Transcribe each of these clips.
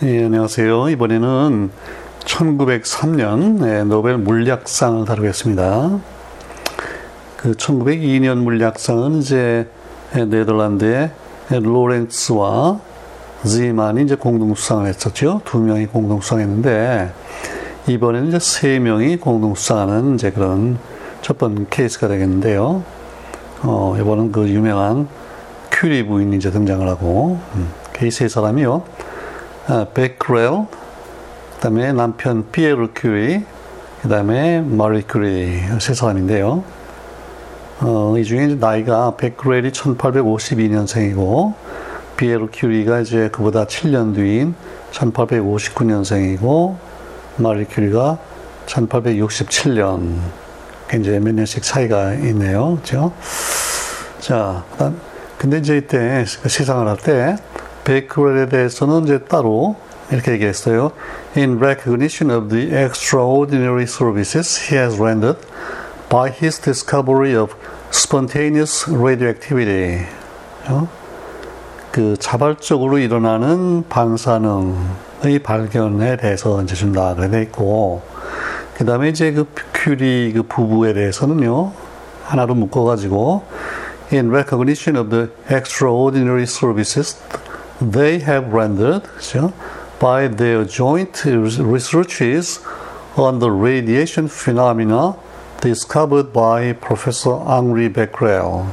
예, 안녕하세요. 이번에는 1903년 노벨 물리학상을 다루겠습니다. 그 1902년 물리학상은 이제 네덜란드의 로렌츠와 지만이 이제 공동 수상을 했었죠. 두 명이 공동 수상했는데 이번에는 이제 세 명이 공동 수상하는 이제 그런 첫 번째 케이스가 되겠는데요. 어, 이번은 그 유명한 큐리 부인이 이제 등장을 하고 음, 그세 사람이요. 아, 베크렐, 그 다음에 남편 피에르 큐리, 그 다음에 마리 큐리 세 사람인데요. 어, 이 중에 나이가 베크렐이 1852년생이고 피에르 큐리가 이제 그보다 7년 뒤인 1859년생이고 마리 큐리가 1867년 이제 몇 년씩 차이가 있네요. 그죠? 자, 근데 이제 이때 시상을 할 때 베이크웰에 대해서는 이제 따로 이렇게 얘기했어요. In recognition of the extraordinary services he has rendered by his discovery of spontaneous radioactivity. 어? 그 자발적으로 일어나는 방사능의 발견에 대해서 이제 준다 그래 돼 있고 그 다음에 이제 그 큐리 그 부부에 대해서는요 하나로 묶어가지고 in recognition of the extraordinary services they have rendered 그렇죠? by their joint researches on the radiation phenomena discovered by Professor Henri Becquerel.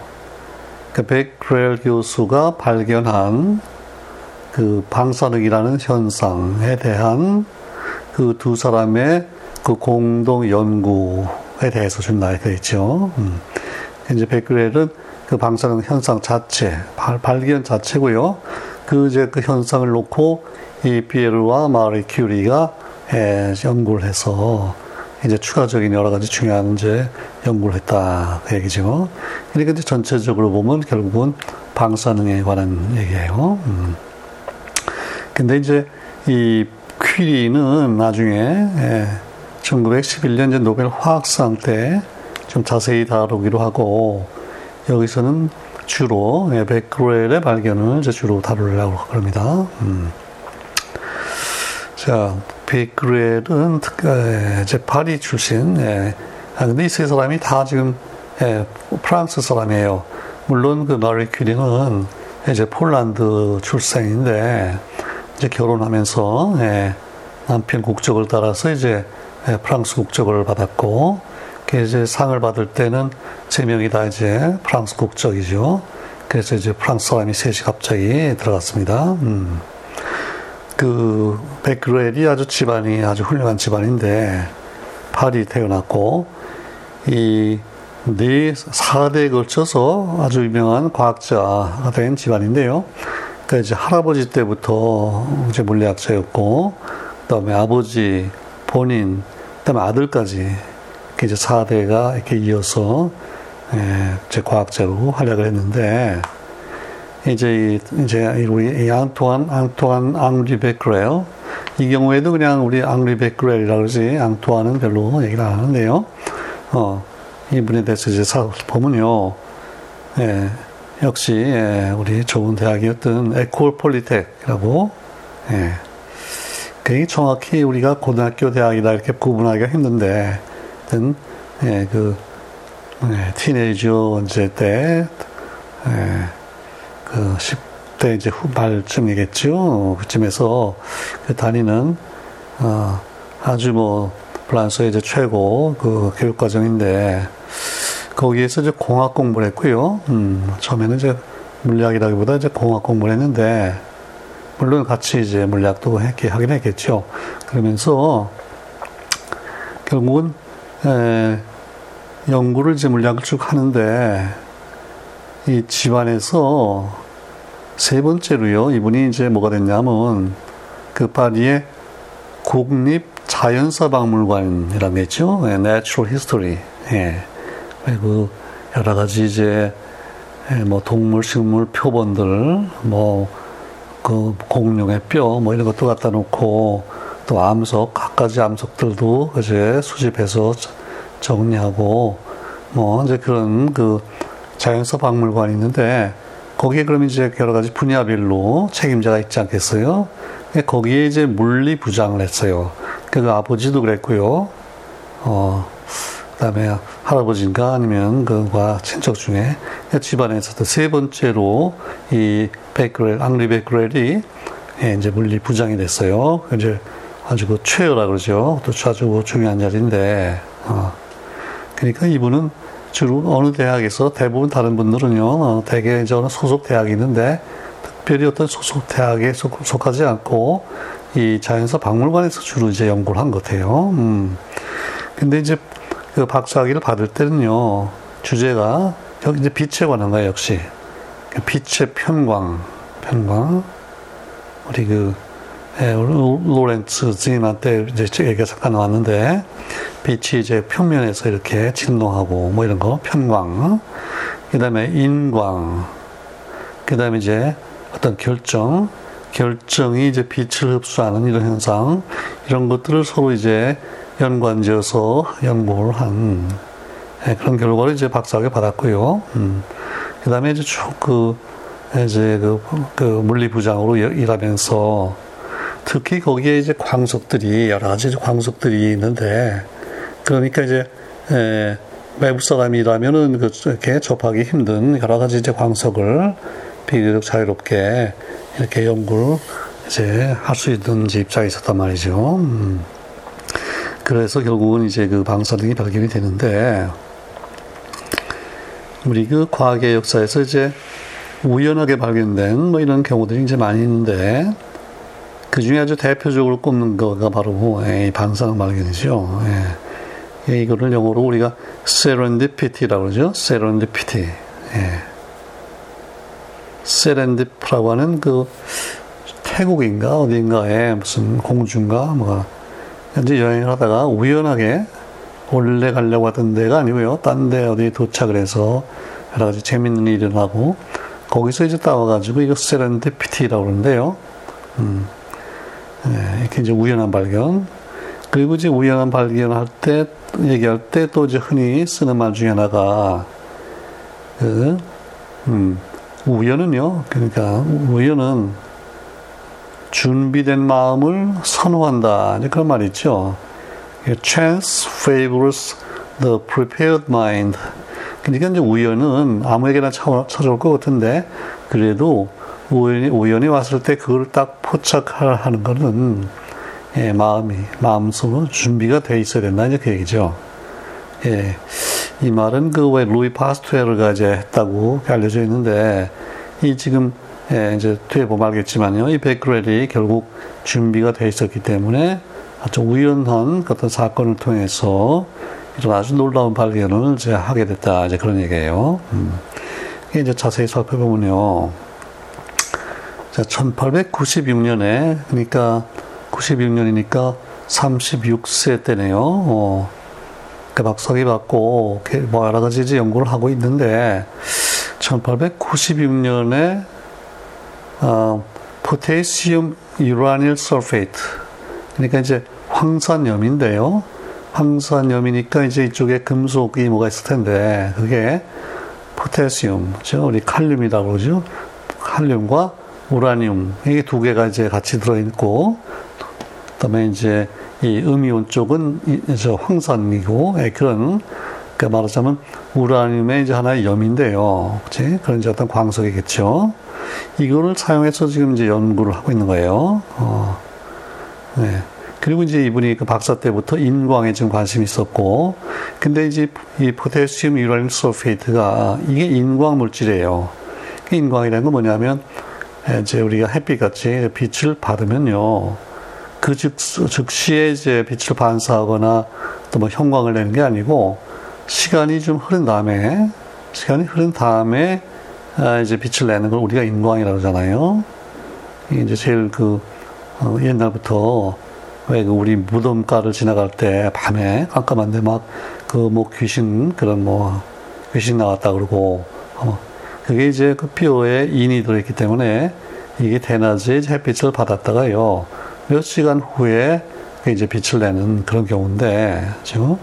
그 베크렐 교수가 발견한 그 방사능이라는 현상에 대한 그 두 사람의 그 공동 연구에 대해서 준다 이렇게 있죠. 음. 이제 베크렐은 그 방사능 현상 자체, 발, 발견 자체고요. 그 이제 그 현상을 놓고 이 피에르와 마리 큐리가 에, 연구를 해서 이제 추가적인 여러 가지 중요한 이제 연구를 했다 그 얘기죠. 그러니까 이제 전체적으로 보면 결국은 방사능에 관한 얘기예요. 음. 근데 이제 이 퀴리는 나중에 에, 1911년 이제 노벨 화학상 때 좀 자세히 다루기로 하고 여기서는 주로 예, 베크렐의 발견을 이제 주로 다루려고 합니다. 음. 자, 베크렐은 예, 이제 파리 출신. 예. 아, 근데 이 세 사람이 다 지금 예, 프랑스 사람이에요. 물론 그 마리 큐리는 이제 폴란드 출생인데 이제 결혼하면서 예, 남편 국적을 따라서 이제 예, 프랑스 국적을 받았고 그 이제 상을 받을 때는 세 명이 다 이제 프랑스 국적이죠. 그래서 이제 프랑스 사람이 셋이 갑자기 들어갔습니다. 음. 그 베크렐이 아주 집안이 아주 훌륭한 집안인데 파리 태어났고 이 네 사대에 걸쳐서 아주 유명한 과학자가 된 집안인데요. 그러니까 이제 할아버지 때부터 이제 물리학자였고, 그다음에 아버지, 본인, 그다음에 아들까지 이제 4대가 이렇게 이어서 예, 제 과학자로 활약을 했는데 이제 이제 우리 앙투안 앙투안 앙리 베크렐 이 경우에도 그냥 우리 앙리 베크렐이라고 그러지 앙투안은 별로 얘기를 안 하는데요. 어 이분에 대해서 이제 보면요. 예, 역시 예, 우리 좋은 대학이었던 에콜 폴리텍이라고 예. 그게 정확히 우리가 고등학교 대학이다 이렇게 구분하기가 힘든데 하여튼 예, 그 예, 티네이저 이제 때 예, 그 10대 이제 후발쯤이겠죠. 그쯤에서 그 다니는 어, 아주 뭐 프랑스의 이제 최고 그 교육 과정인데 거기에서 이제 공학 공부를 했고요. 음, 처음에는 이제 물리학이라기보다 이제 공학 공부를 했는데 물론 같이 이제 물리학도 했게 하긴 했겠죠. 그러면서 결국은 에, 연구를 이제 물리학을 쭉 하는데 이 집안에서 세 번째로요 이분이 이제 뭐가 됐냐면 그 파리의 국립 자연사 박물관이라고 했죠 네, Natural History 예. 그리고 여러 가지 이제 예, 뭐 동물 식물 표본들 뭐 그 공룡의 뼈 뭐 이런 것도 갖다 놓고 또 암석 각가지 암석들도 이제 수집해서 정리하고 뭐 이제 그런 그 자연사 박물관이 있는데 거기에 그러면 이제 여러 가지 분야별로 책임자가 있지 않겠어요? 거기에 이제 물리 부장을 했어요. 그 아버지도 그랬고요. 어, 그 다음에 할아버지인가 아니면 그와 친척 중에 집안에서도 세 번째로 이 베크렐, 앙리 베크렐이 예, 이제 물리 부장이 됐어요. 이제 아주 그 최여라 그러죠. 또 아주 중요한 자리인데, 어. 그러니까 이분은 주로 어느 대학에서 대부분 다른 분들은요, 어, 대개 저는 소속 대학이 있는데, 특별히 어떤 소속 대학에 속, 속하지 않고, 이 자연사 박물관에서 주로 이제 연구를 한 것 같아요. 음. 근데 이제 그 박사학위를 받을 때는요, 주제가 여기 이제 빛에 관한 거예요, 역시. 빛의 편광, 편광. 우리 그, 예, 로렌츠 스님한테 이제 얘기가 잠깐 나왔는데, 빛이 이제 평면에서 이렇게 진동하고 뭐 이런 거, 편광. 그 다음에 인광. 그 다음에 이제 어떤 결정. 결정이 이제 빛을 흡수하는 이런 현상. 이런 것들을 서로 이제 연관지어서 연구를 한 예, 그런 결과를 이제 박사학위 받았고요. 음. 그 다음에 이제 쭉 그, 이제 그, 그 물리부장으로 일하면서 특히 거기에 이제 광석들이 여러 가지 광석들이 있는데 그러니까 이제 에, 외부 사람이라면은 그렇게 접하기 힘든 여러 가지 이제 광석을 비교적 자유롭게 이렇게 연구를 이제 할 수 있는 입장에 있었단 말이죠. 음. 그래서 결국은 이제 그 방사능이 발견이 되는데 우리 그 과학의 역사에서 이제 우연하게 발견된 뭐 이런 경우들이 이제 많이 있는데 그 중에 아주 대표적으로 꼽는 거가 바로 뭐, 이 방사능 발견이죠. 예. 예, 이거를 영어로 우리가 세렌디피티라고 그러죠. 세렌디피티. 예. 세렌디프라고 하는 그 태국인가 어딘가에 무슨 공주인가 뭐가 현재 여행을 하다가 우연하게 원래 가려고 하던 데가 아니고요. 딴 데 어디 도착을 해서 여러 가지 재밌는 일이 일어나고 거기서 이제 따와가지고 이거 세렌디피티라고 그러는데요. 음, 네, 이렇게 우연한 발견. 그리고 이제 우연한 발견할 때 얘기할 때 또 이제 흔히 쓰는 말 중에 하나가 그 음, 우연은요. 그러니까 우연은 준비된 마음을 선호한다. 이제 그런 말이 있죠. Chance favors the prepared mind. 그러니까 이제 우연은 아무에게나 찾아올 것 같은데 그래도 우연이, 우연히 왔을 때 그걸 딱 포착하는 거는 예, 마음이 마음속으로 준비가 돼 있어야 된다 이제 그 얘기죠. 예, 이 말은 그 왜 루이 파스투에르가 이제 했다고 알려져 있는데 이 지금 예, 이제 뒤에 보면 알겠지만요. 이 베크렐이 결국 준비가 돼 있었기 때문에 아주 우연한 어떤 사건을 통해서 이런 아주 놀라운 발견을 이제 하게 됐다. 이제 그런 얘기예요. 음. 이제 자세히 살펴보면요. 자, 1896년에, 그러니까 96년이니까 36세 때네요. 어, 그 박사학위 받고, 뭐 여러 가지 이제 연구를 하고 있는데, 1896년에 어, potassium uranyl sulfate 그러니까 이제 황산염인데요. 황산염이니까 이제 이쪽에 금속이 뭐가 있을 텐데 그게 potassium, 죠 우리 칼륨이라고 그러죠. 칼륨과 우라늄 이게 두 개가 이제 같이 들어 있고 그다음에 이제 이 음이온 쪽은 저 황산이고 예, 그런 그 말하자면 우라늄의 이제 하나의 염인데요. 그렇지? 그런 이제 어떤 광석이겠죠. 이거를 사용해서 지금 이제 연구를 하고 있는 거예요. 어, 네. 그리고 이제 이분이 그 박사 때부터 인광에 좀 관심이 있었고, 근데 이제 이 포테시움 유라늄 솔페이트가 이게 인광 물질이에요. 그 인광이라는 건 뭐냐면, 이제 우리가 햇빛 같이 빛을 받으면요. 그 즉, 즉시에 이제 빛을 반사하거나 또 뭐 형광을 내는 게 아니고, 시간이 좀 흐른 다음에, 시간이 흐른 다음에 아, 이제 빛을 내는 걸 우리가 인광이라고 하잖아요. 이제 제일 그 어, 옛날부터 왜그 우리 무덤가를 지나갈 때 밤에 깜깜한데 막 그 뭐 귀신 그런 뭐 귀신 나왔다 그러고 어, 그게 이제 그 뼈에 인이 들어있기 때문에 이게 대낮에 햇빛을 받았다가요 몇 시간 후에 이제 빛을 내는 그런 경우인데 지금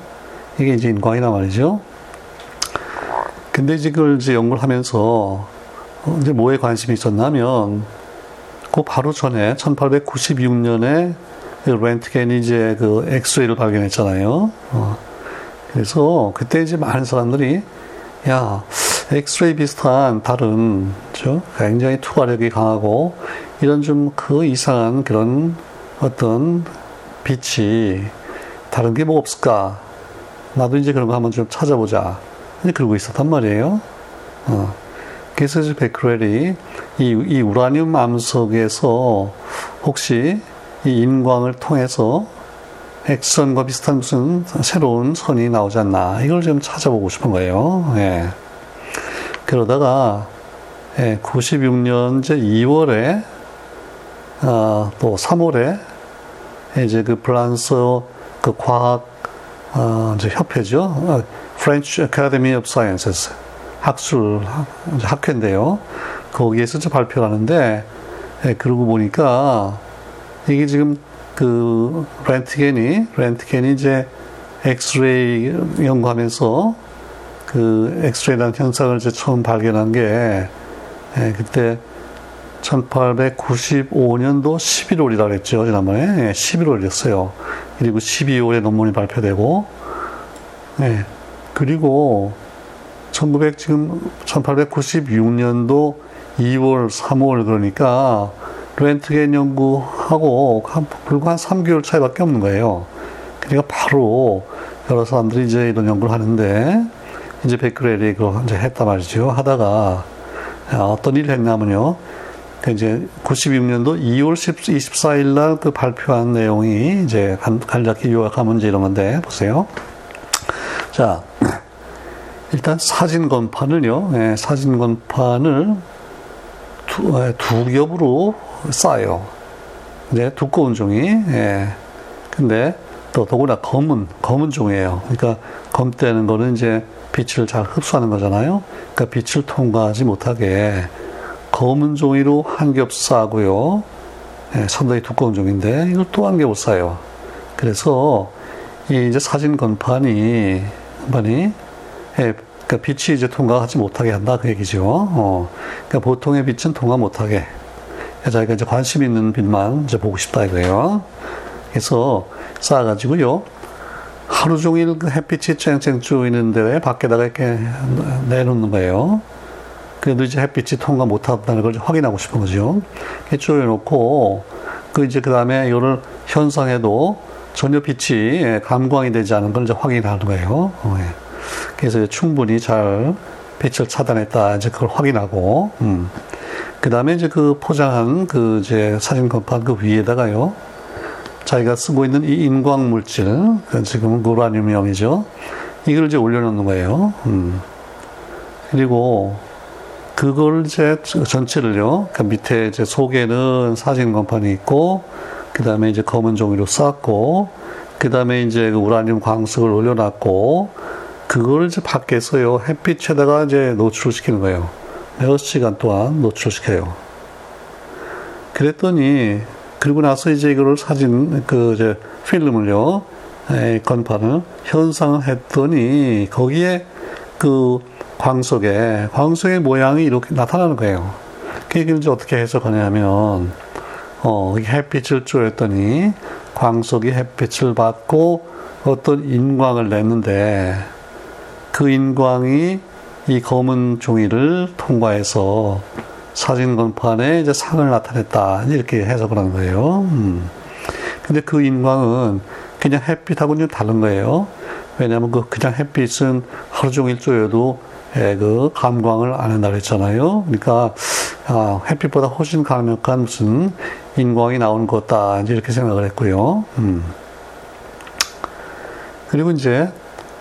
이게 이제 인광이란 말이죠. 근데 이제 그걸 이제 연구를 하면서 이제 뭐에 관심이 있었냐면 그 바로 전에 1896년에 그 렌트겐이 이제 그 엑스레이를 발견했잖아요. 어. 그래서 그때 이제 많은 사람들이 야 엑스레이 비슷한 다른 죠 굉장히 투과력이 강하고 이런 좀 그 이상한 그런 어떤 빛이 다른 게 뭐 없을까? 나도 이제 그런 거 한번 좀 찾아보자. 이제 그러고 있었단 말이에요. 어. 그래서 이제 베크렐이 이, 이 우라늄 암석에서 혹시 이 인광을 통해서 엑선과 비슷한 무슨 새로운 선이 나오지 않나 이걸 좀 찾아보고 싶은 거예요. 예. 그러다가 예, 96년 이제 2월에 아, 또 3월에 이제 그 프랑스 그 과학 어, 이제 협회죠. 어, French Academy of Sciences 학술 학회인데요. 거기에서 이제 발표를 하는데 예, 그러고 보니까 이게 지금 그 렌트겐이 렌트겐이 이제 엑스레이 연구하면서 그 엑스레이라는 현상을 이제 처음 발견한 게 예, 그때 1895년도 11월이라 그랬죠 지난번에 예, 11월이었어요. 그리고 12월에 논문이 발표되고 예, 그리고 1900 지금 1896년도 2월 3월 그러니까 렌트겐 연구하고 한, 불과 한 3개월 차이밖에 없는 거예요. 그러니까 바로 여러 사람들이 이제 이런 연구를 하는데 이제 베크렐이 그거 이제 했단 말이죠. 하다가 아, 어떤 일을 했냐면요. 그 이제 96년도 2월 24일 날 그 발표한 내용이 이제 간략히 요약하면 이제 이런 건데 보세요. 자, 일단 사진 건판을요. 네, 사진 건판을 두, 예, 두 겹으로 쌓아요. 이제 두꺼운 종이. 예. 근데 또 더구나 검은 검은 종이에요. 그러니까 검때는 거는 이제 빛을 잘 흡수하는 거잖아요. 그러니까 빛을 통과하지 못하게 검은 종이로 한 겹 싸고요. 예, 상당히 두꺼운 종인데 이걸 또 한 겹을 싸요. 그래서 이 이제 사진 건판이 건판이 예, 그러니까 빛이 이제 통과하지 못하게 한다 그 얘기죠. 어. 그러니까 보통의 빛은 통과 못하게. 자기가 이제 관심 있는 빛만 이제 보고 싶다 이거예요. 그래서 쌓아가지고요. 하루 종일 그 햇빛이 쨍쨍 쪼이는 데 밖에다가 이렇게 내놓는 거예요. 그래도 이제 햇빛이 통과 못한다는 걸 확인하고 싶은 거죠. 쪼여놓고, 그 이제 그 다음에 이거를 현상에도 전혀 빛이 감광이 되지 않은 걸 이제 확인하는 거예요. 어, 예. 그래서 충분히 잘 빛을 차단했다. 이제 그걸 확인하고, 음. 그 다음에 이제 그 포장한 그 이제 사진 건판 그 위에다가요. 자기가 쓰고 있는 이 인광 물질, 그 지금 우라늄이죠. 이걸 이제 올려놓는 거예요. 음. 그리고 그걸 이제 전체를요. 그 밑에 이제 속에는 사진 건판이 있고, 그 다음에 이제 검은 종이로 쌓고, 그 다음에 이제 그 우라늄 광석을 올려놨고, 그걸 이제 밖에서요 햇빛에다가 이제 노출시키는 거예요. 몇 시간 동안 노출시켜요. 그랬더니 그리고 나서 이제 이거를 사진 그 이제 필름을요 에, 건판을 현상을 했더니 거기에 그 광석에 광석의 모양이 이렇게 나타나는 거예요. 그게 이제 어떻게 해석하냐면 어 햇빛을 쬐었더니 광석이 햇빛을 받고 어떤 인광을 냈는데 그 인광이 이 검은 종이를 통과해서 사진 건판에 이제 상을 나타냈다. 이렇게 해석을 하는 거예요. 음. 근데 그 인광은 그냥 햇빛하고는 다른 거예요. 왜냐하면 그 그냥 햇빛은 하루 종일 쪼여도 예, 그 감광을 안 한다 그랬잖아요. 그러니까 아, 햇빛보다 훨씬 강력한 무슨 인광이 나오는 것다 이렇게 생각을 했고요. 음. 그리고 이제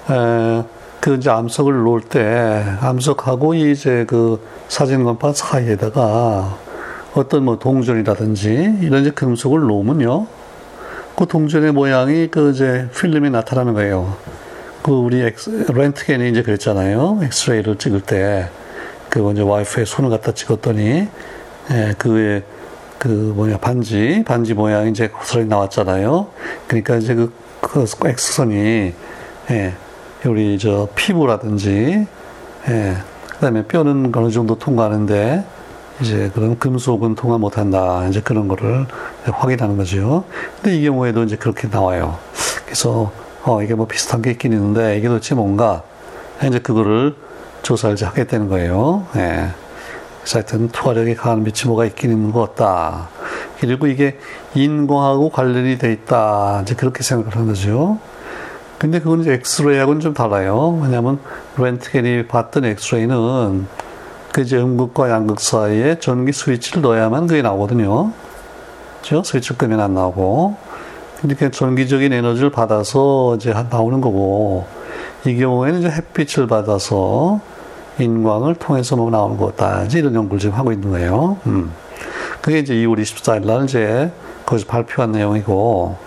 에, 그 이제 암석을 놓을 때 암석하고 이제 그 사진 건판 사이에다가 어떤 뭐 동전이라든지 이런 이제 금속을 놓으면요. 그 동전의 모양이 그 이제 필름이 나타나는 거예요. 그 우리 엑스, 렌트겐이 이제 그랬잖아요. 엑스레이를 찍을 때그 이제 와이프의 손을 갖다 찍었더니 예, 그의 그 뭐냐 반지 반지 모양이 이제 고스란히 나왔잖아요. 그러니까 이제 그, 그 엑스선이 예, 우리 저 피부라든지 예, 그다음에 뼈는 어느 정도 통과하는데 이제 그런 금속은 통화 못한다. 이제 그런 거를 확인하는 거죠. 근데 이 경우에도 이제 그렇게 나와요. 그래서 어 이게 뭐 비슷한 게 있긴 있는데 이게 도대체 뭔가 이제 그거를 조사를 이제 하게 되는 거예요. 예. 하여튼 투하력이 강한 뭐가 있긴 있는 것 같다. 그리고 이게 인공하고 관련이 돼 있다. 이제 그렇게 생각을 하는 거죠. 근데 그건 이제 엑스레이하고는 좀 달라요. 왜냐하면 렌트겐이 봤던 엑스레이는 그 이제 음극과 양극 사이에 전기 스위치를 넣어야만 그게 나오거든요. 그죠? 스위치 끄면 안 나오고. 근데 그 전기적인 에너지를 받아서 이제 나오는 거고, 이 경우에는 이제 햇빛을 받아서 인광을 통해서 뭐 나오는 거다. 이런 연구를 지금 하고 있는 거예요. 음. 그게 이제 2월 24일 날 이제 거기서 발표한 내용이고,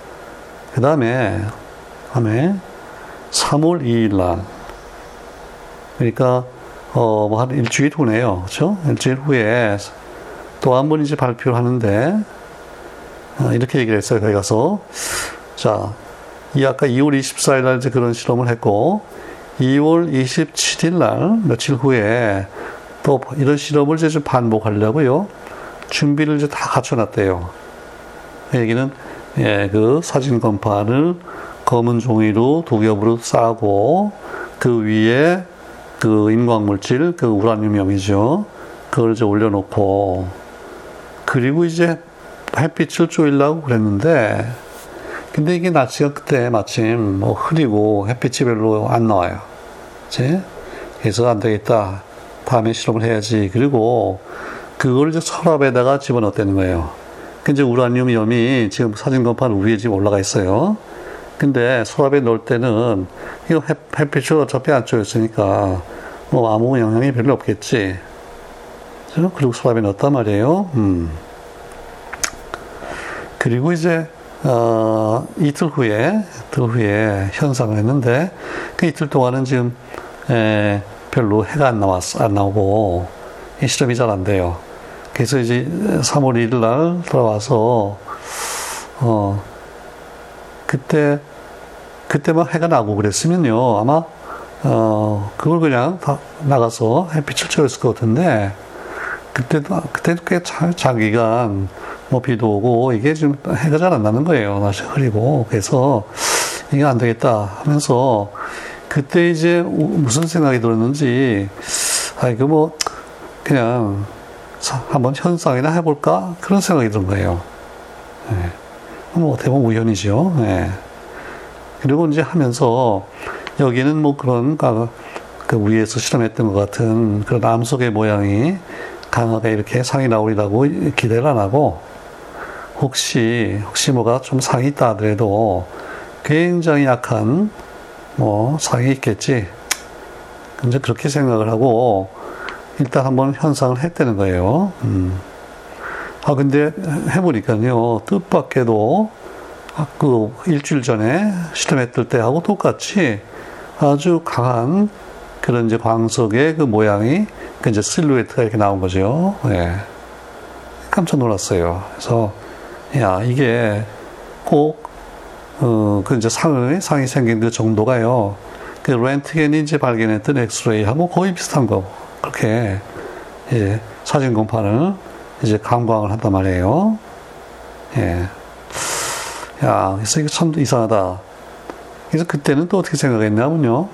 그 다음에, 다음에 3월 2일 날, 그러니까, 어, 뭐 한 일주일 후네요. 그죠? 일주일 후에 또 한 번 이제 발표를 하는데, 어, 이렇게 얘기를 했어요. 거기 가서. 자, 이 아까 2월 24일 날 이제 그런 실험을 했고, 2월 27일 날, 며칠 후에 또 이런 실험을 이제 좀 반복하려고요. 준비를 이제 다 갖춰놨대요. 그 얘기는, 예, 그 사진 건판을 검은 종이로 두 겹으로 싸고, 그 위에 그 인광물질, 그 우라늄형이죠. 그걸 이제 올려놓고, 그리고 이제 햇빛을 쪼이려고 그랬는데, 근데 이게 날씨가 그때 마침 뭐 흐리고 햇빛이 별로 안 나와요. 이제 그래서 안 되겠다. 다음에 실험을 해야지. 그리고 그걸 이제 서랍에다가 집어넣었다는 거예요. 그 이제 우라늄 염이 지금 사진 건판 위에 지금 올라가 있어요. 근데 서랍에 넣을 때는 이거 햇빛을 어차피 안 쪼였으니까 뭐 아무 영향이 별로 없겠지. 그리고 서랍에 넣었단 말이에요. 음. 그리고 이제 어, 이틀 후에, 이틀 후에 현상을 했는데, 그 이틀 동안은 지금, 에, 별로 해가 안 나왔, 안 나오고, 이 실험이 잘 안 돼요. 그래서 이제 3월 1일 날 돌아와서, 어, 그때, 그때만 해가 나고 그랬으면요, 아마, 어, 그걸 그냥 다 나가서 햇빛을 쬐었을 것 같은데, 그때도, 그때도 꽤 자, 장기간, 뭐 비도 오고 이게 지금 해가 잘 안 나는 거예요. 날씨 흐리고 그래서 이게 안 되겠다 하면서 그때 이제 무슨 생각이 들었는지 아 이거 뭐 그냥 한번 현상이나 해볼까 그런 생각이 든 거예요. 네. 뭐 어떻게 보면 우연이죠. 네. 그리고 이제 하면서 여기는 뭐 그런 그 위에서 실험했던 것 같은 그런 암석의 모양이 강하게 이렇게 상이 나오리라고 기대를 안 하고 혹시 혹시 뭐가 좀 상이 있다 하더라도 굉장히 약한 뭐 상이 있겠지. 이제 그렇게 생각을 하고 일단 한번 현상을 했다는 거예요. 음. 아 근데 해보니까요 뜻밖에도 그 일주일 전에 실험했을 때하고 똑같이 아주 강한 그런 이제 광석의 그 모양이 그 이제 실루엣가 이렇게 나온 거죠. 예. 깜짝 놀랐어요. 그래서 야, 이게 꼭, 어, 그 이제 상의, 상이 생긴 그 정도가요. 그 렌트겐이 이제 발견했던 엑스레이하고 거의 비슷한 거. 그렇게, 예, 사진 공판을 이제 감광을 한단 말이에요. 예. 야, 그래서 이게 참 이상하다. 그래서 그때는 또 어떻게 생각했냐면요.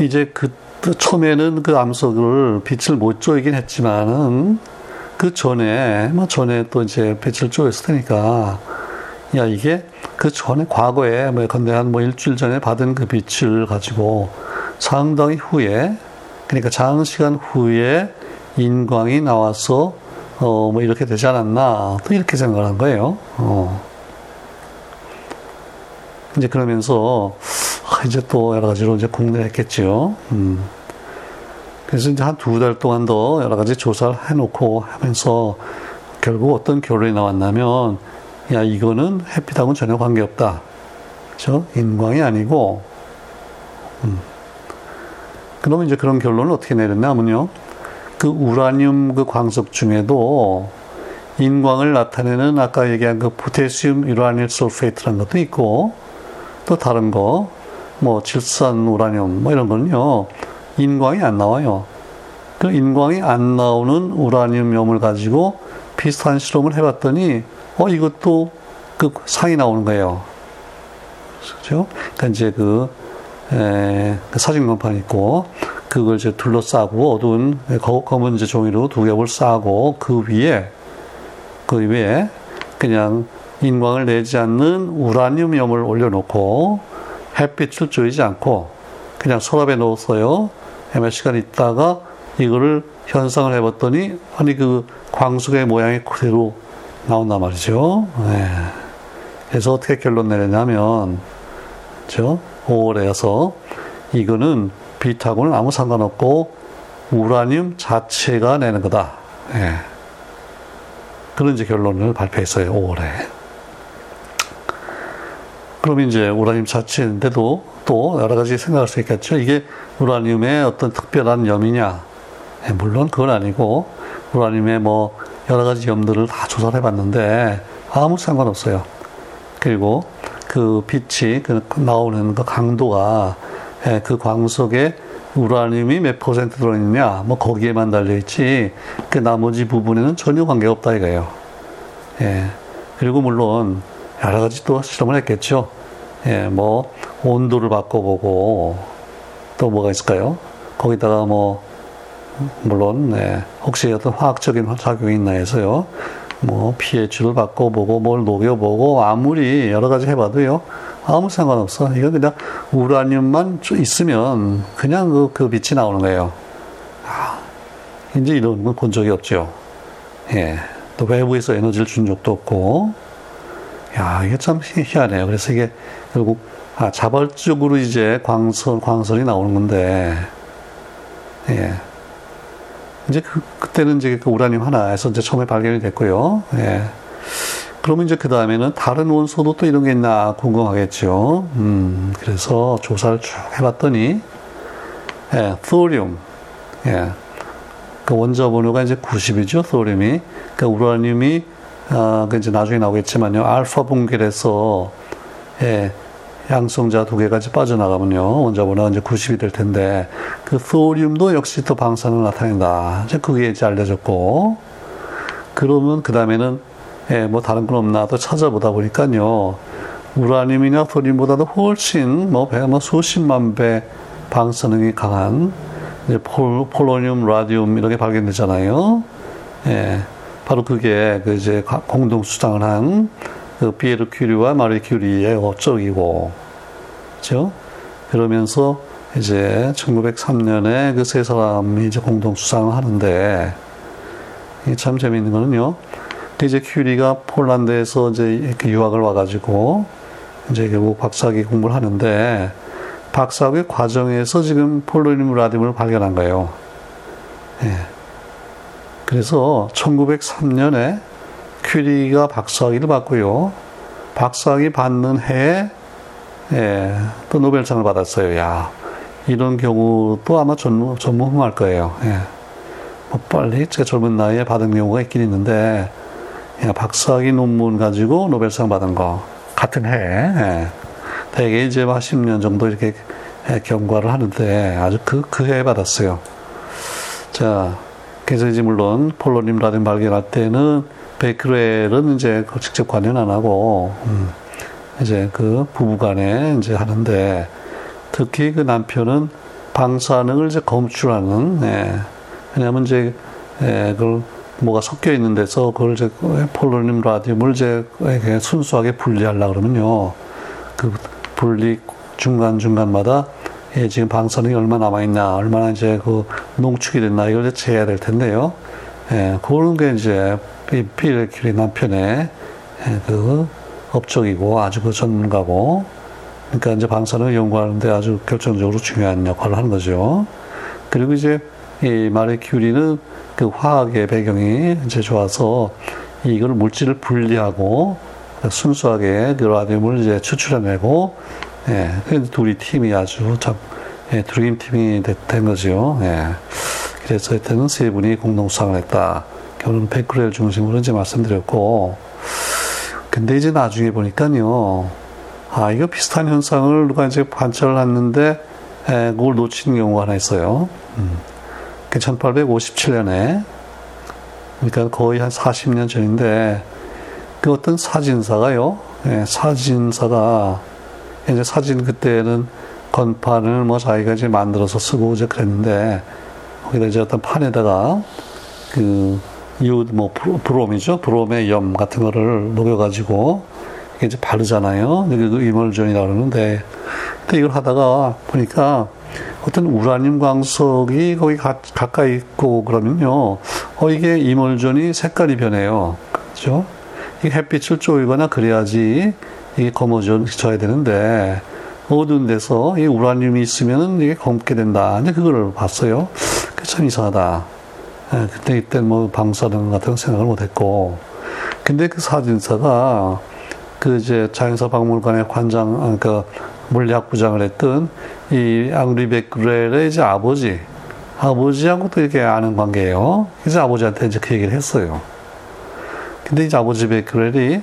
이제 그, 처음에는 그 암석을 빛을 못 쪼이긴 했지만은 그 전에, 뭐 전에 또 이제 배치를 쪼였을 테니까, 야, 이게 그 전에 과거에, 뭐, 건데 한뭐 일주일 전에 받은 그 빛을 가지고 상당히 후에, 그러니까 장시간 후에 인광이 나와서, 어, 뭐 이렇게 되지 않았나, 또 이렇게 생각을 한 거예요. 어. 이제 그러면서, 아, 이제 또 여러 가지로 이제 공부를 했겠죠. 음. 그래서 이제 한 두 달 동안 더 여러 가지 조사를 해놓고 하면서 결국 어떤 결론이 나왔냐면, 야, 이거는 햇빛하고는 전혀 관계없다. 그죠? 인광이 아니고, 음. 그러면 이제 그런 결론을 어떻게 내렸냐면요. 그 우라늄 그 광석 중에도 인광을 나타내는 아까 얘기한 그 potassium uranyl sulfate라는 것도 있고, 또 다른 거, 뭐 질산 우라늄 뭐 이런 거는요. 인광이 안 나와요. 그 인광이 안 나오는 우라늄염을 가지고 비슷한 실험을 해봤더니 어 이것도 그 상이 나오는 거예요. 그렇죠? 그러니까 이제 그, 에, 그 사진광판 있고 그걸 이제 둘러싸고 어두운 검은 이제 종이로 두 겹을 싸고 그 위에 그 위에 그냥 인광을 내지 않는 우라늄 염을 올려놓고 햇빛을 쬐지 않고 그냥 서랍에 넣었어요. 몇 시간 있다가 이거를 현상을 해봤더니 아니 그 광석의 모양이 그대로 나온단 말이죠. 네. 그래서 어떻게 결론 내렸냐면, 저 5월에서 이거는 빛하고는 아무 상관없고 우라늄 자체가 내는 거다. 네. 그런 이제 결론을 발표했어요. 5월에. 그럼 이제 우라늄 자체인데도 또 여러 가지 생각할 수 있겠죠. 이게 우라늄의 어떤 특별한 염이냐? 네, 물론 그건 아니고 우라늄의 뭐 여러 가지 염들을 다 조사를 해봤는데 아무 상관없어요. 그리고 그 빛이 그 나오는 그 강도가 예, 그 광석에 우라늄이 몇 퍼센트 들어있느냐, 뭐 거기에만 달려있지, 그 나머지 부분에는 전혀 관계가 없다 이거예요. 예. 그리고 물론 여러 가지 또 실험을 했겠죠. 예, 뭐 온도를 바꿔보고 또 뭐가 있을까요? 거기다가 뭐 물론 네, 혹시 어떤 화학적인 작용이 있나 해서요. 뭐 pH를 바꿔보고 뭘 녹여보고 아무리 여러 가지 해봐도요 아무 상관없어. 이건 그냥 우라늄만 있으면 그냥 그, 그 빛이 나오는 거예요. 아, 이제 이런 건 본 적이 없죠. 예. 또 외부에서 에너지를 준 적도 없고. 야, 이게 참 희한해요. 그래서 이게 결국 아, 자발적으로 이제 광선, 광선이 나오는 건데, 예. 이제 그, 그때는 이제 그 우라늄 하나에서 이제 처음에 발견이 됐고요. 예. 그러면 이제 그 다음에는 다른 원소도 또 이런 게 있나 궁금하겠죠. 음, 그래서 조사를 쭉 해봤더니, 예, 소듐, 예. 그 원자 번호가 이제 90이죠, 소듐이. 그 우라늄이, 아, 그 이제 나중에 나오겠지만요, 알파 분결에서, 예, 양성자 두 개가 빠져나가면요, 원자 번호가 이제 90이 될 텐데, 그 소듐도 역시 또 방사능을 나타낸다. 이제 그게 이제 알려졌고, 그러면 그 다음에는, 예, 뭐 다른 건 없나 또 찾아보다 보니까요, 우라늄이나 소듐보다도 훨씬, 뭐, 배, 뭐 수십만 배 방사능이 강한, 이제 폴, 폴로늄, 라디움 이렇게 발견되잖아요. 예. 바로 그게 그 이제 공동 수상을 한 그 피에르 큐리와 마리 큐리의 어적이고, 그죠? 그러면서 이제 1903년에 그 세 사람이 이제 공동 수상을 하는데, 참 재미있는 거는요. 이제 큐리가 폴란드에서 이제 유학을 와가지고, 이제 결국 박사학위 공부를 하는데, 박사학위 과정에서 지금 폴로늄 라듐을 발견한 거예요. 예. 그래서 1903년에 큐리가 박사학위를 받고요. 박사학위 받는 해에 예, 또 노벨상을 받았어요. 야, 이런 경우도 아마 전무, 전무후무할 거예요. 예. 뭐 빨리 제가 젊은 나이에 받은 경우가 있긴 있는데 예, 박사학위 논문 가지고 노벨상 받은 거 같은 해에 예. 대개 이제 10년 정도 이렇게 예, 경과를 하는데 아주 그, 그 해에 받았어요. 자, 그래서 이제 물론 폴로님 라딘 발견할 때는 베이크렐은 이제 그 직접 관여는 안 하고, 음, 이제 그 부부간에 이제 하는데, 특히 그 남편은 방사능을 이제 검출하는, 예. 왜냐면 이제, 예, 그걸 뭐가 섞여 있는 데서 그걸 이제 폴로늄 라디움을 이제 순수하게 분리하려 그러면요. 그 분리 중간 중간마다 예, 지금 방사능이 얼마 남아 있나, 얼마나 이제 그 농축이 됐나, 이걸 이제 재야 될 텐데요. 예, 그런 게 이제 필 큐리 남편의 예, 그 업적이고 아주 그 전문가고 그러니까 이제 방사능을 연구하는데 아주 결정적으로 중요한 역할을 하는 거죠. 그리고 이제 이 마리 큐리는 그 화학의 배경이 이제 좋아서 이걸 물질을 분리하고 순수하게 그 라디움을 이제 추출해내고 예, 둘이 팀이 아주 참 예, 드림 팀이 된 거죠. 예. 그래서 하여튼 세 분이 공동 수상을 했다. 결혼 백크렐 중심으로 이제 말씀드렸고, 근데 이제 나중에 보니까요, 아, 이거 비슷한 현상을 누가 이제 관찰을 했는데, 에, 그걸 놓친 경우가 하나 있어요. 음. 1857년에 그러니까 거의 한 40년 전인데 그 어떤 사진사가요. 예, 사진사가 이제 사진 그때는 건판을 뭐 자기가 이제 만들어서 쓰고 이제 그랬는데 거기다 이제 어떤 판에다가 그 이웃 뭐 브롬이죠 브롬의 염 같은 거를 녹여가지고 이게 이제 바르잖아요. 이게 그 이멀전이라 그러는데 근데 이걸 하다가 보니까 어떤 우라늄 광석이 거기 가, 가까이 있고 그러면요, 어 이게 이멀전이 색깔이 변해요. 그렇죠? 이 햇빛을 쪼이거나 그래야지 이게 검어져야 되는데 어두운 데서 이 우라늄이 있으면은 이게 검게 된다. 이제 그거를 봤어요. 그참 이상하다. 예, 그때 이때 뭐 방사능 같은 거 생각을 못했고, 근데 그 사진사가 그 이제 자연사 박물관의 관장, 그 물리학 부장을 했던 이 앙리 베크렐의 이제 아버지, 아버지하고도 이렇게 아는 관계예요. 그래서 아버지한테 이제 그 얘기를 했어요. 근데 이제 아버지 베크렐이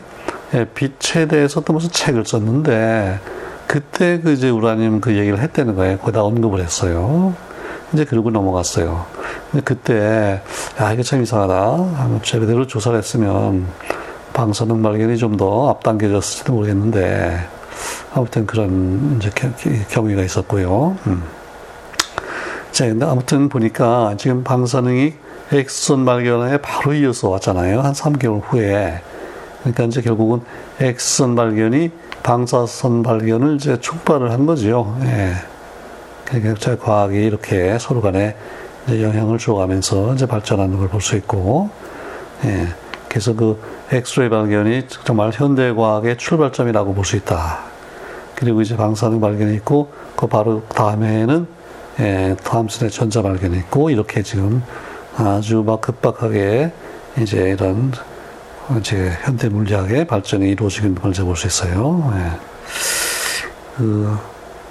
예, 빛에 대해서 또 무슨 책을 썼는데 그때 그 이제 우라늄 그 얘기를 했다는 거예요. 거기다 언급을 했어요. 이제 그러고 넘어갔어요. 근데 그때 야 이게 참 이상하다. 제대로 조사를 했으면 방사능 발견이 좀 더 앞당겨졌을지도 모르겠는데 아무튼 그런 이제 경위가 있었고요. 음. 자, 아무튼 보니까 지금 방사능이 엑선 발견에 바로 이어서 왔잖아요. 한 3개월 후에. 그러니까 이제 결국은 엑선 발견이 방사선 발견을 이제 촉발을 한 거죠. 예. 그러니까 과학이 이렇게 서로 간에 영향을 줘가면서 이제 발전하는 걸 볼 수 있고, 예. 그래서 그 엑스레이 발견이 정말 현대 과학의 출발점이라고 볼 수 있다. 그리고 이제 방사능 발견이 있고, 그 바로 다음에는 예, 탐슨의 전자 발견이 있고, 이렇게 지금 아주 막 급박하게 이제 이런 이제 현대 물리학의 발전이 이루어지는 걸 볼수 있어요. 예. 그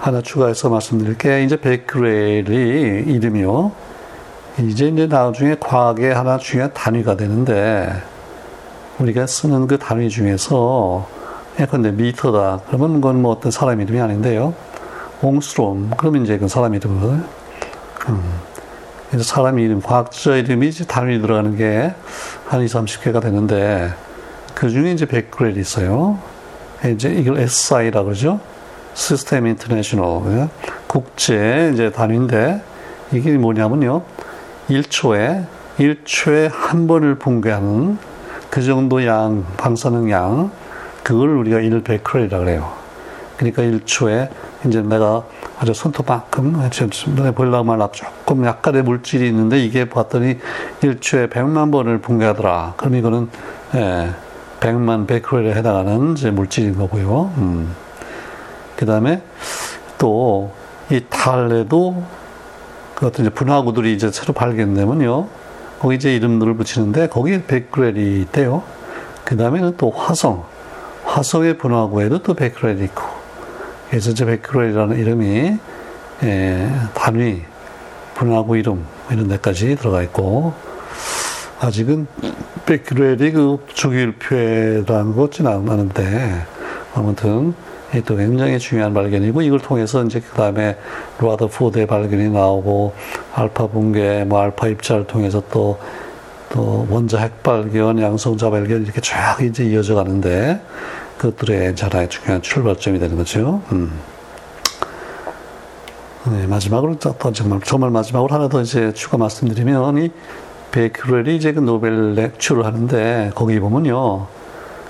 하나 추가해서 말씀드릴 게 이제 베크렐이 이름이요. 이제 이제 나중에 과학의 하나 중요한 단위가 되는데 우리가 쓰는 그 단위 중에서 예컨대 미터다. 그러면 그건 뭐 어떤 사람 이름이 아닌데요. 옹스롬. 그러면 이제 그 사람 이름이거든요. 음. 그래서 사람 이름, 과학자 이름이 단위 들어가는 게 한 2, 30개가 되는데 그 중에 이제 베크렐이 있어요. 이제 이걸 SI라고 그러죠. System International. 국제 이제 단위인데 이게 뭐냐면요. 1초에 1초에 한 번을 붕괴하는 그 정도 양, 방사능 양, 그걸 우리가 1베크렐이라고 그래요. 그러니까 1초에 이제 내가 아주 손톱만큼 눈에 보일라만 조금 약간의 물질이 있는데 이게 봤더니 1초에 100만 번을 붕괴하더라. 그럼 이거는 예, 100만 베크렐에 해당하는 이제 물질인 거고요. 음. 그 다음에 또 이 달에도 그 어떤 이제 분화구들이 이제 새로 발견되면요. 거기 이제 이름들을 붙이는데 거기에 베크렐이 있대요. 그 다음에는 또 화성. 화성의 분화구에도 또 베크렐이 있고. 그래서 이제 베크렐이라는 이름이 예, 단위, 분화구 이름 이런 데까지 들어가 있고 아직은 베크렐이 그 주기율표라는 것은 않는데 아무튼 또 굉장히 중요한 발견이고 이걸 통해서 이제 그 다음에 라더포드의 발견이 나오고 알파 붕괴, 뭐 알파 입자를 통해서 또 또 원자 핵 발견, 양성자 발견 이렇게 쫙 이제 이어져 가는데 그것들의 하나의 중요한 출발점이 되는 거죠. 음. 네, 마지막으로 또 정말 정말 마지막으로 하나 더 이제 추가 말씀드리면 이 베이크렐이 이제 그 노벨 렉처를 하는데 거기 보면요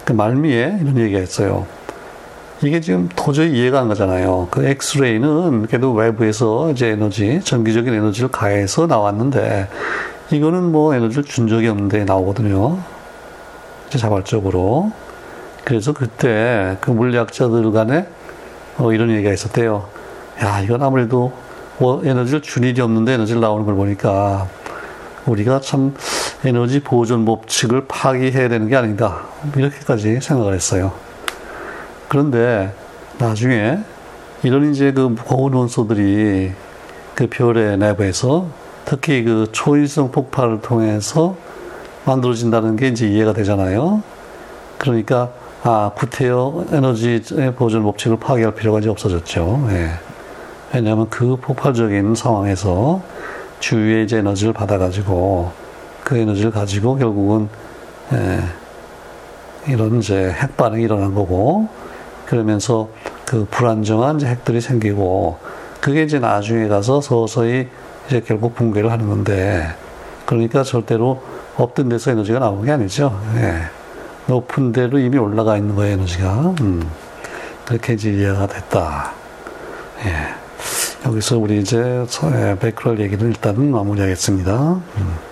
그 말미에 이런 얘기가 있어요. 이게 지금 도저히 이해가 안 가잖아요. 그 엑스레이는 그래도 외부에서 이제 에너지, 전기적인 에너지를 가해서 나왔는데, 이거는 뭐 에너지를 준 적이 없는데 나오거든요. 자발적으로. 그래서 그때 그 물리학자들 간에 어, 이런 얘기가 있었대요. 야, 이건 아무래도 뭐 에너지를 준 일이 없는데 에너지를 나오는 걸 보니까 우리가 참 에너지 보존 법칙을 파기해야 되는 게 아닌가. 이렇게까지 생각을 했어요. 그런데 나중에 이런 이제 그 고온 원소들이 그 별의 내부에서 특히 그 초일성 폭발을 통해서 만들어진다는 게 이제 이해가 되잖아요. 그러니까 아 구태여 에너지 보존 법칙을 파괴할 필요가 이제 없어졌죠. 예. 왜냐하면 그 폭발적인 상황에서 주위의 이제 에너지를 받아가지고 그 에너지를 가지고 결국은 예, 이런 이제 핵 반응이 일어난 거고 그러면서 그 불안정한 핵들이 생기고 그게 이제 나중에 가서 서서히 이제 결국 붕괴를 하는 건데 그러니까 절대로 없던 데서 에너지가 나오는 게 아니죠. 예. 높은 데로 이미 올라가 있는 거예요, 에너지가. 음. 그렇게 이제 이해가 됐다. 예. 여기서 우리 이제 베크럴 얘기를 일단은 마무리하겠습니다. 음.